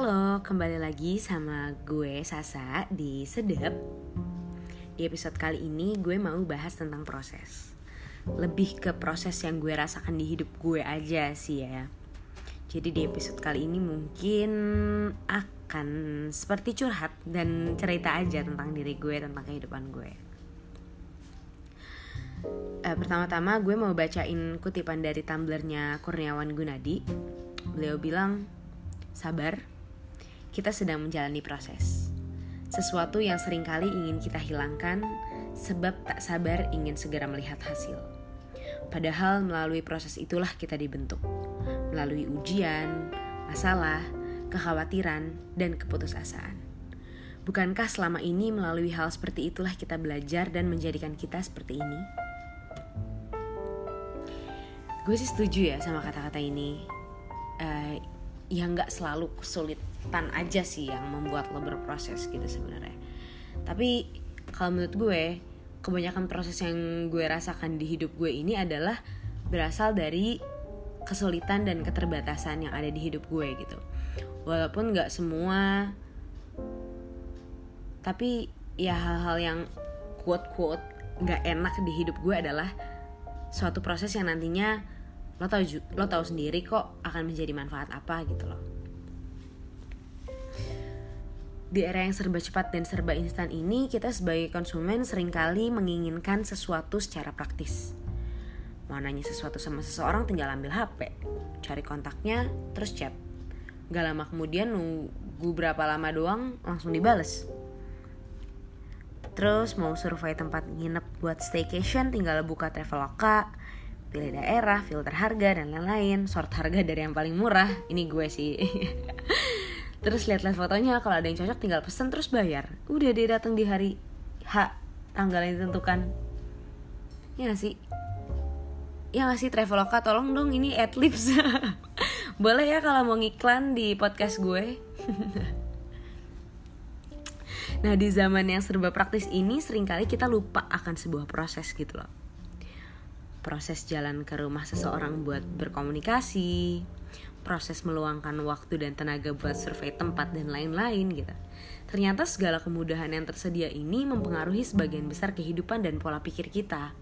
Halo, kembali lagi sama gue Sasa di Sedep. Di episode kali ini gue mau bahas tentang proses. Lebih ke proses yang gue rasakan di hidup gue aja sih ya. Jadi di episode kali ini mungkin akan seperti curhat dan cerita aja tentang diri gue, tentang kehidupan gue. Uh, pertama-tama gue mau bacain kutipan dari tumblernya Kurniawan Gunadi. Beliau bilang, sabar, kita sedang menjalani proses. Sesuatu yang sering kali ingin kita hilangkan sebab tak sabar ingin segera melihat hasil. Padahal melalui proses itulah kita dibentuk. Melalui ujian, masalah, kekhawatiran, dan keputusasaan. Bukankah selama ini melalui hal seperti itulah kita belajar dan menjadikan kita seperti ini? gue sih setuju ya sama kata-kata ini uh, ya nggak selalu kesulitan aja sih yang membuat lo berproses gitu sebenarnya. Tapi kalau menurut gue kebanyakan proses yang gue rasakan di hidup gue ini adalah berasal dari kesulitan dan keterbatasan yang ada di hidup gue gitu. Walaupun nggak semua tapi ya hal-hal yang quote quote nggak enak di hidup gue adalah suatu proses yang nantinya lo tau lo tahu sendiri kok akan menjadi manfaat apa gitu loh di era yang serba cepat dan serba instan ini, kita sebagai konsumen sering kali menginginkan sesuatu secara praktis. Mau nanya sesuatu sama seseorang tinggal ambil HP, cari kontaknya, terus chat. Gak lama kemudian nunggu berapa lama doang langsung dibales. Terus mau survei tempat nginep buat staycation tinggal buka Traveloka, pilih daerah, filter harga dan lain-lain, sort harga dari yang paling murah. Ini gue sih. terus lihat-lihat fotonya kalau ada yang cocok tinggal pesen terus bayar. Udah dia datang di hari H tanggal yang ditentukan. Ya gak sih? Ya gak sih Traveloka tolong dong ini adlibs. Boleh ya kalau mau ngiklan di podcast gue. nah di zaman yang serba praktis ini sering kali kita lupa akan sebuah proses gitu loh proses jalan ke rumah seseorang buat berkomunikasi, proses meluangkan waktu dan tenaga buat survei tempat dan lain-lain gitu. Ternyata segala kemudahan yang tersedia ini mempengaruhi sebagian besar kehidupan dan pola pikir kita.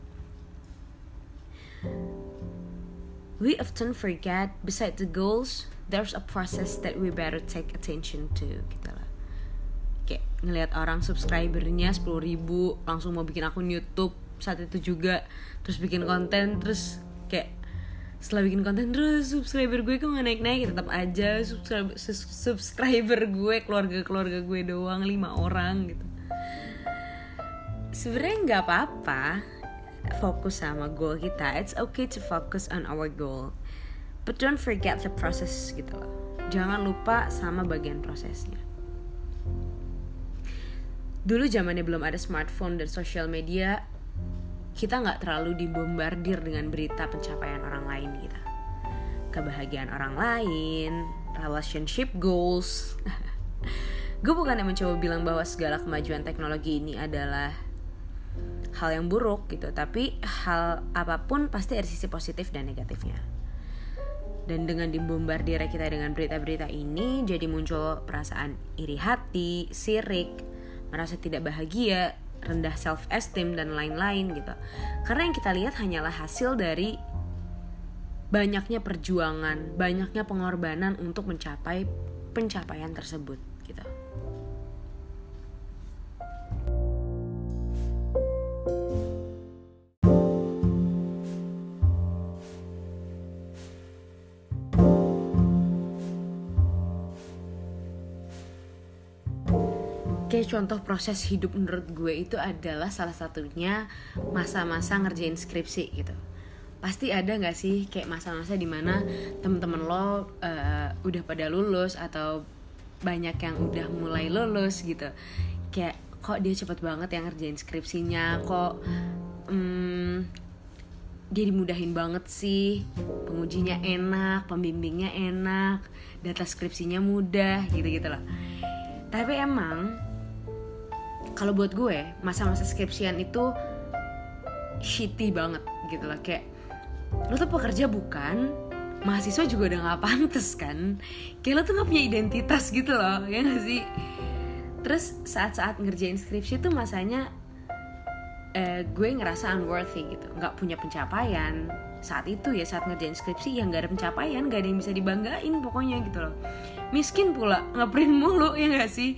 We often forget beside the goals, there's a process that we better take attention to gitu lah. Kayak ngelihat orang subscribernya 10 ribu langsung mau bikin akun YouTube saat itu juga. Terus bikin konten terus kayak setelah bikin konten terus subscriber gue kok naik naik tetap aja subscriber subscriber gue keluarga keluarga gue doang lima orang gitu. Sebenarnya nggak apa-apa fokus sama goal kita. It's okay to focus on our goal. But don't forget the process gitu loh. Jangan lupa sama bagian prosesnya. Dulu zamannya belum ada smartphone dan social media kita nggak terlalu dibombardir dengan berita pencapaian orang lain gitu kebahagiaan orang lain relationship goals. Gue bukan yang mencoba bilang bahwa segala kemajuan teknologi ini adalah hal yang buruk gitu tapi hal apa pun pasti ada sisi positif dan negatifnya. Dan dengan dibombardir kita dengan berita-berita ini jadi muncul perasaan iri hati, sirik, merasa tidak bahagia, rendah self esteem dan lain-lain gitu. Karena yang kita lihat hanyalah hasil dari banyaknya perjuangan, banyaknya pengorbanan untuk mencapai pencapaian tersebut Kayak contoh proses hidup menurut gue itu adalah salah satunya masa-masa ngerjain skripsi gitu. Pasti ada gak sih kayak masa-masa di mana temen-temen lo uh, udah pada lulus atau banyak yang udah mulai lulus gitu. Kayak kok dia cepet banget yang ngerjain skripsinya, kok um, dia dimudahin banget sih, pengujinya enak, pembimbingnya enak, data skripsinya mudah gitu-gitu loh. Tapi emang kalau buat gue masa-masa skripsian itu shitty banget gitu lah. Kayak lo tuh pekerja bukan mahasiswa juga udah nggak pantas kan. Kayak lo tuh nggak punya identitas gitu loh ya gak sih? Terus saat-saat ngerjain skripsi tuh masanya eh, gue ngerasa unworthy gitu. Nggak punya pencapaian. Saat itu ya saat ngerjain skripsi yang nggak ada pencapaian nggak ada yang bisa dibanggain pokoknya gitu loh. Miskin pula ngeprint mulu ya gak sih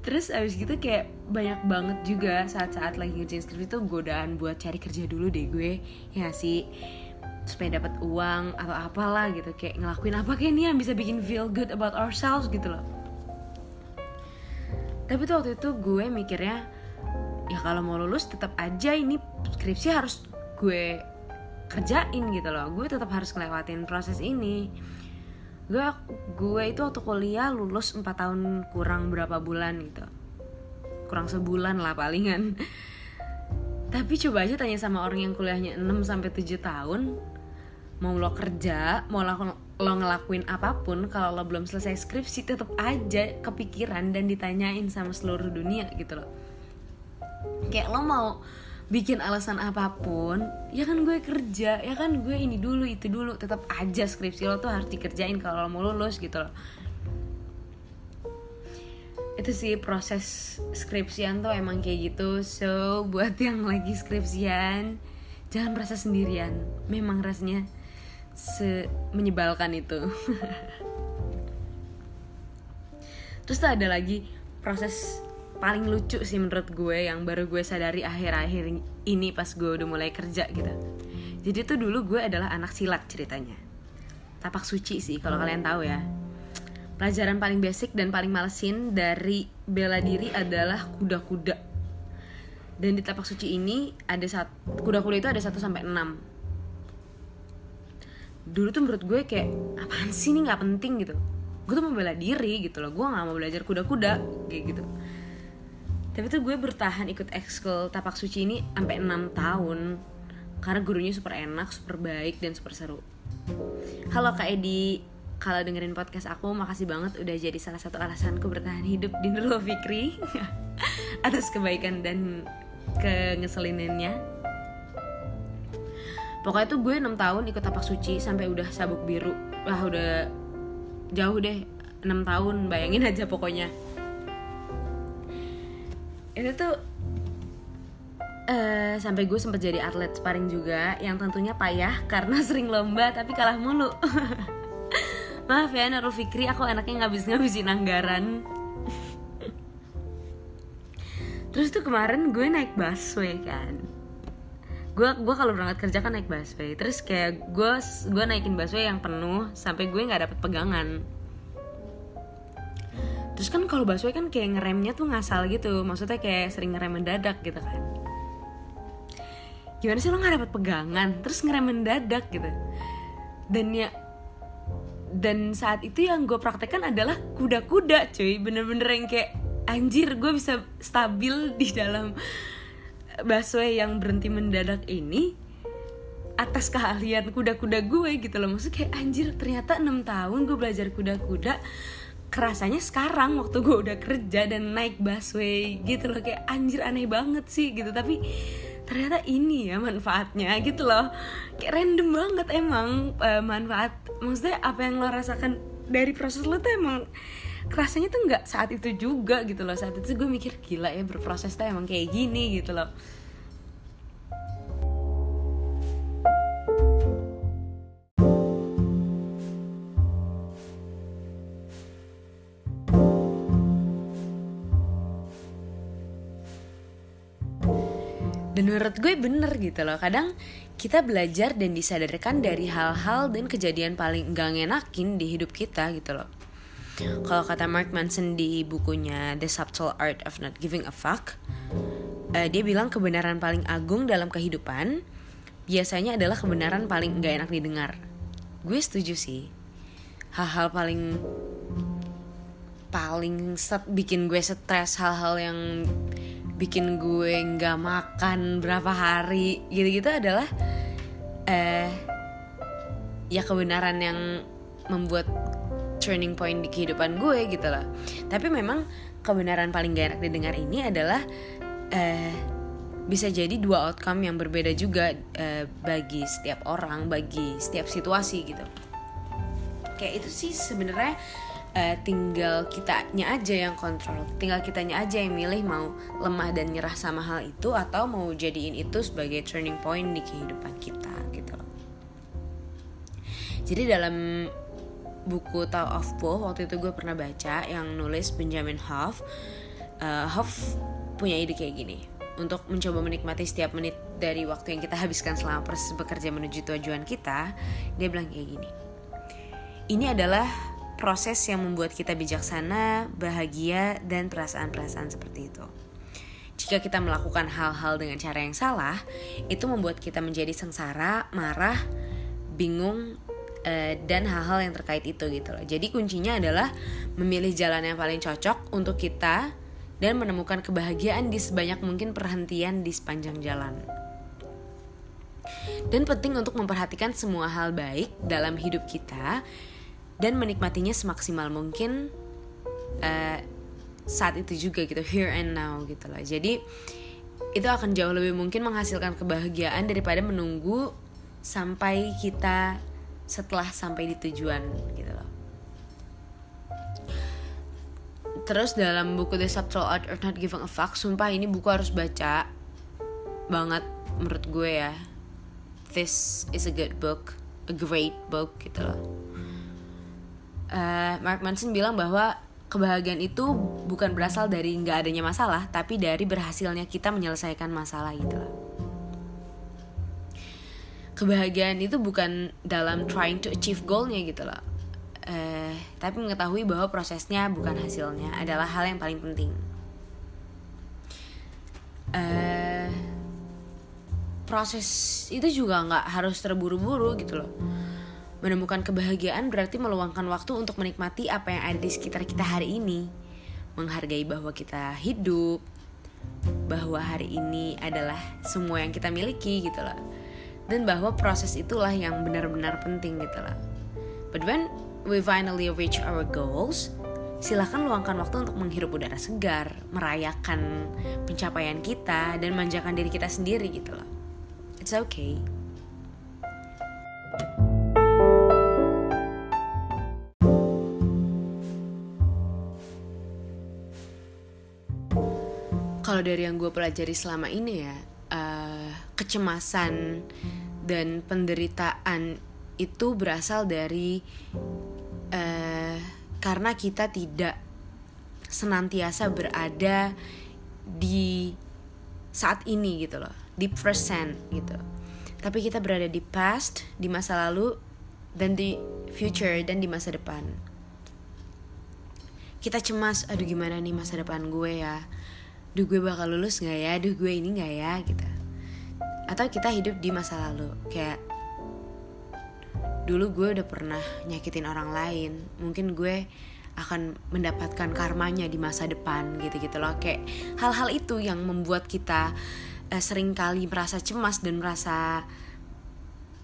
terus abis gitu kayak banyak banget juga saat-saat lagi ngerjain skripsi tuh godaan buat cari kerja dulu deh gue ya sih? Supaya dapat uang atau apalah gitu kayak ngelakuin apa kayak nih yang bisa bikin feel good about ourselves gitu loh. Tapi tuh waktu itu gue mikirnya ya kalau mau lulus tetap aja ini skripsi harus gue kerjain gitu loh. Gue tetap harus ngelewatin proses ini gue gue itu waktu kuliah lulus 4 tahun kurang berapa bulan gitu. Kurang sebulan lah palingan. Tapi coba aja tanya sama orang yang kuliahnya 6 sampai 7 tahun mau lo kerja mau lo, lo ngelakuin apa pun kalau lo belum selesai skripsi tetap aja kepikiran dan ditanyain sama seluruh dunia gitu loh. Kayak lo mau bikin alasan apa pun ya kan gue kerja ya kan gue ini dulu itu dulu. Tetap aja skripsi lo tuh harus dikerjain kalau lo mau lulus gitu loh. Itu sih proses skripsian tuh emang kayak gitu. So buat yang lagi skripsian jangan merasa sendirian. Memang rasanya se menyebalkan itu. Terus tuh ada lagi proses paling lucu sih menurut gue yang baru gue sadari akhir-akhir ini pas gue udah mulai kerja gitu. Jadi tuh dulu gue adalah anak silat ceritanya. Tapak suci sih kalau kalian tahu ya. Pelajaran paling basic dan paling malesin dari bela diri adalah kuda-kuda. Dan di tapak suci ini ada satu kuda-kuda itu ada 1 sampai 6 dulu tuh menurut gue kayak apaan sih ini nggak penting? gitu. Gue tuh mau bela diri gitu loh. Gue nggak mau belajar kuda-kuda kayak gitu tapi tuh gue bertahan ikut ekskul tapak suci ini sampai 6 tahun. Karena gurunya super enak super baik dan super seru. Halo kak Edi. Kalau dengerin podcast aku makasih banget udah jadi salah satu alasanku bertahan hidup di Nurul Fikri. Atas kebaikan dan kengeselinannya pokoknya tuh gue 6 tahun ikut tapak suci sampai udah sabuk biru. Wah udah jauh deh. 6 tahun bayangin aja pokoknya itu tuh uh, sampai gue sempet jadi atlet sparring juga yang tentunya payah karena sering lomba tapi kalah mulu. Maaf ya Naruh Fikri aku enaknya ngabis ngabisin anggaran. Terus tuh kemarin gue naik busway kan. Gue gue kalau berangkat kerja kan naik busway. Terus kayak gue gue naikin busway yang penuh sampai gue nggak dapet pegangan terus kan kalau busway kan kayak ngeremnya tuh ngasal gitu maksudnya kayak sering ngerem mendadak gitu kan. Gimana sih lo nggak dapet pegangan? Terus ngerem mendadak gitu. Dan ya dan saat itu yang gue praktekkan adalah kuda-kuda cuy. Bener-bener yang kayak anjir gue bisa stabil di dalam busway yang berhenti mendadak ini atas keahlian kuda-kuda gue gitu loh. Maksudnya kayak anjir ternyata enam tahun gue belajar kuda-kuda kerasanya sekarang waktu gue udah kerja dan naik busway gitu loh kayak anjir aneh banget sih gitu. Tapi ternyata ini ya manfaatnya gitu loh. Kayak random banget emang uh, manfaat. Maksudnya apa yang lo rasakan dari proses lo tuh emang kerasanya tuh nggak saat itu juga gitu loh. Saat itu gue mikir gila ya berproses tuh emang kayak gini gitu loh menurut gue bener gitu loh kadang kita belajar dan disadarkan dari hal-hal dan kejadian paling gak ngenakin di hidup kita gitu loh kalau kata Mark Manson di bukunya The Subtle Art of Not Giving a Fuck, uh, dia bilang kebenaran paling agung dalam kehidupan biasanya adalah kebenaran paling gak enak didengar. Gue setuju sih. Hal-hal paling paling set bikin gue stres hal-hal yang bikin gue nggak makan berapa hari gitu-gitu adalah eh ya kebenaran yang membuat turning point di kehidupan gue gitu loh tapi memang kebenaran paling gak enak didengar ini adalah uh, bisa jadi dua outcome yang berbeda juga uh, bagi setiap orang, bagi setiap situasi gitu. Kayak itu sih sebenarnya uh, tinggal kitanya aja yang kontrol, tinggal kitanya aja yang milih mau lemah dan nyerah sama hal itu atau mau jadiin itu sebagai turning point di kehidupan kita gitu loh. Jadi dalam buku Tao of Po waktu itu gue pernah baca yang nulis Benjamin Hoff. Uh, Hoff punya ide kayak gini untuk mencoba menikmati setiap menit dari waktu yang kita habiskan selama proses bekerja menuju tujuan kita, dia bilang kayak gini. Ini adalah proses yang membuat kita bijaksana, bahagia, dan perasaan-perasaan seperti itu. Jika kita melakukan hal-hal dengan cara yang salah, itu membuat kita menjadi sengsara, marah, bingung, uh, dan hal-hal yang terkait itu gitu loh. Jadi kuncinya adalah memilih jalan yang paling cocok untuk kita dan menemukan kebahagiaan di sebanyak mungkin perhentian di sepanjang jalan. Dan penting untuk memperhatikan semua hal baik dalam hidup kita dan menikmatinya semaksimal mungkin uh, saat itu juga gitu here and now gitu loh. Jadi itu akan jauh lebih mungkin menghasilkan kebahagiaan daripada menunggu sampai kita setelah sampai di tujuan gitu loh. Terus dalam buku The Subtle Art of Not Giving a Fuck, sumpah ini buku harus baca banget menurut gue ya. This is a good book, a great book gitu loh. Uh, Mark Manson bilang bahwa kebahagiaan itu bukan berasal dari nggak adanya masalah, tapi dari berhasilnya kita menyelesaikan masalah loh. Kebahagiaan itu bukan dalam trying to achieve goalnya gitu loh uh, tapi mengetahui bahwa prosesnya bukan hasilnya adalah hal yang paling penting. Uh, proses itu juga nggak harus terburu-buru gitu loh. Menemukan kebahagiaan berarti meluangkan waktu untuk menikmati apa yang ada di sekitar kita hari ini, menghargai bahwa kita hidup, bahwa hari ini adalah semua yang kita miliki gitu loh, dan bahwa proses itulah yang benar-benar penting gitu loh. But when we finally reach our goals, silahkan luangkan waktu untuk menghirup udara segar, merayakan pencapaian kita, dan manjakan diri kita sendiri gitu loh. It's okay. Kalau dari yang gue pelajari selama ini ya, uh, kecemasan dan penderitaan itu berasal dari uh, karena kita tidak senantiasa berada di saat ini gitu loh di present gitu. Tapi kita berada di past di masa lalu dan di future dan di masa depan. Kita cemas aduh gimana nih masa depan gue ya duh gue bakal lulus nggak ya? Duh gue ini nggak ya? Gitu. Atau kita hidup di masa lalu. Kayak dulu gue udah pernah nyakitin orang lain. Mungkin gue akan mendapatkan karmanya di masa depan gitu-gitu loh. Kayak hal-hal itu yang membuat kita eh, sering kali merasa cemas dan merasa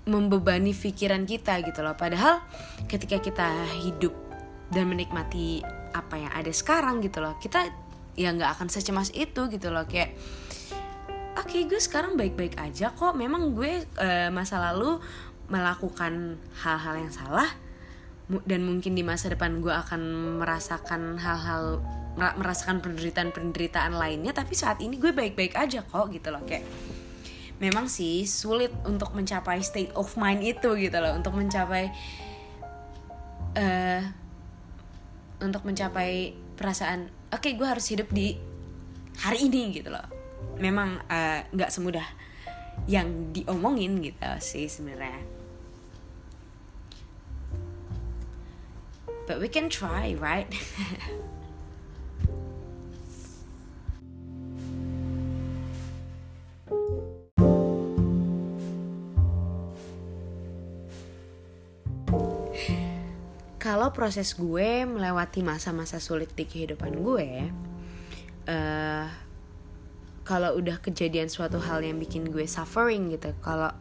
membebani pikiran kita gitu loh. Padahal ketika kita hidup dan menikmati apa yang ada sekarang gitu loh kita ya nggak akan secemas itu gitu loh. Kayak oke okay, gue sekarang baik-baik aja kok. Memang gue uh, masa lalu melakukan hal-hal yang salah. Dan mungkin di masa depan gue akan merasakan hal-hal merasakan penderitaan-penderitaan lainnya. Tapi saat ini gue baik-baik aja kok gitu loh. Kayak memang sih sulit untuk mencapai state of mind itu gitu loh. Untuk mencapai uh, untuk mencapai perasaan oke okay, gue harus hidup di hari ini gitu loh memang eh, nggak uh, semudah yang diomongin gitu sih sebenarnya But we can try, right? Kalau proses gue melewati masa-masa sulit di kehidupan gue, uh, kalau udah kejadian suatu hal yang bikin gue suffering gitu, kalau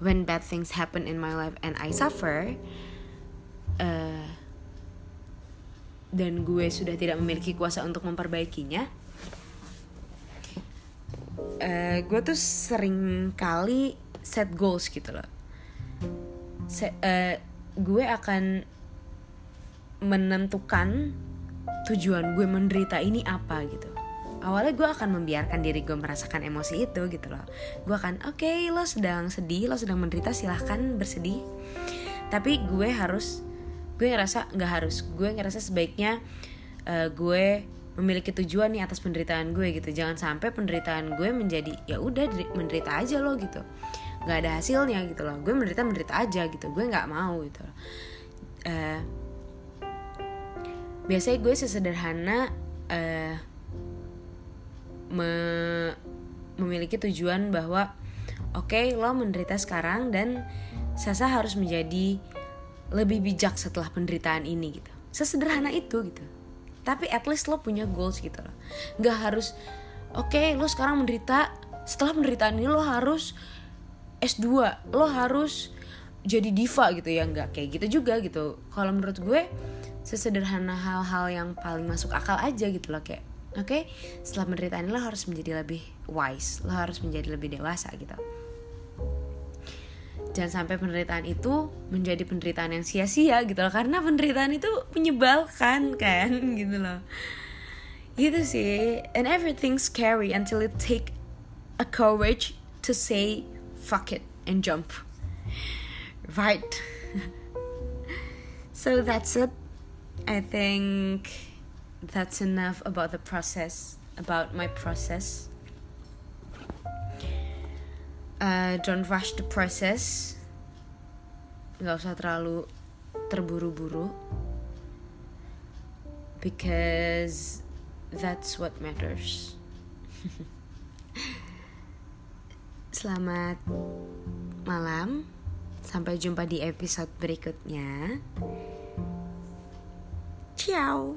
when bad things happen in my life and I suffer, uh, dan gue sudah tidak memiliki kuasa untuk memperbaikinya uh, gue tuh sering kali set goals gitu loh. Set, uh, gue akan menentukan tujuan gue menderita ini apa gitu. Awalnya gue akan membiarkan diri gue merasakan emosi itu gitu loh. Gue akan oke okay, lo sedang sedih lo sedang menderita silahkan bersedih. Tapi gue harus gue ngerasa nggak harus. Gue ngerasa sebaiknya uh, gue memiliki tujuan nih atas penderitaan gue gitu. Jangan sampai penderitaan gue menjadi ya udah menderita aja lo gitu. Nggak ada hasilnya gitu loh. Gue menderita menderita aja gitu. Gue nggak mau gitu loh. Uh, biasanya gue sesederhana uh, me memiliki tujuan bahwa oke okay, lo menderita sekarang dan Sasa harus menjadi lebih bijak setelah penderitaan ini gitu. Sesederhana itu gitu. Tapi at least lo punya goals gitu loh. Nggak harus oke okay, lo sekarang menderita setelah penderitaan ini lo harus S2 lo harus jadi diva gitu ya. Nggak kayak gitu juga gitu. Kalau menurut gue sesederhana hal-hal yang paling masuk akal aja gitu loh kayak oke okay? setelah penderitaan lo harus menjadi lebih wise lo harus menjadi lebih dewasa gitu. Jangan sampai penderitaan itu menjadi penderitaan yang sia-sia gitu loh karena penderitaan itu menyebalkan kan gitu loh. Gitu sih and everything scary until you take a courage to say fuck it and jump. Right. So that's it I think that's enough about the process, about my process. Uh, don't rush the process. Gak usah terlalu terburu-buru. Because that's what matters. Selamat malam. Sampai jumpa di episode berikutnya. iao。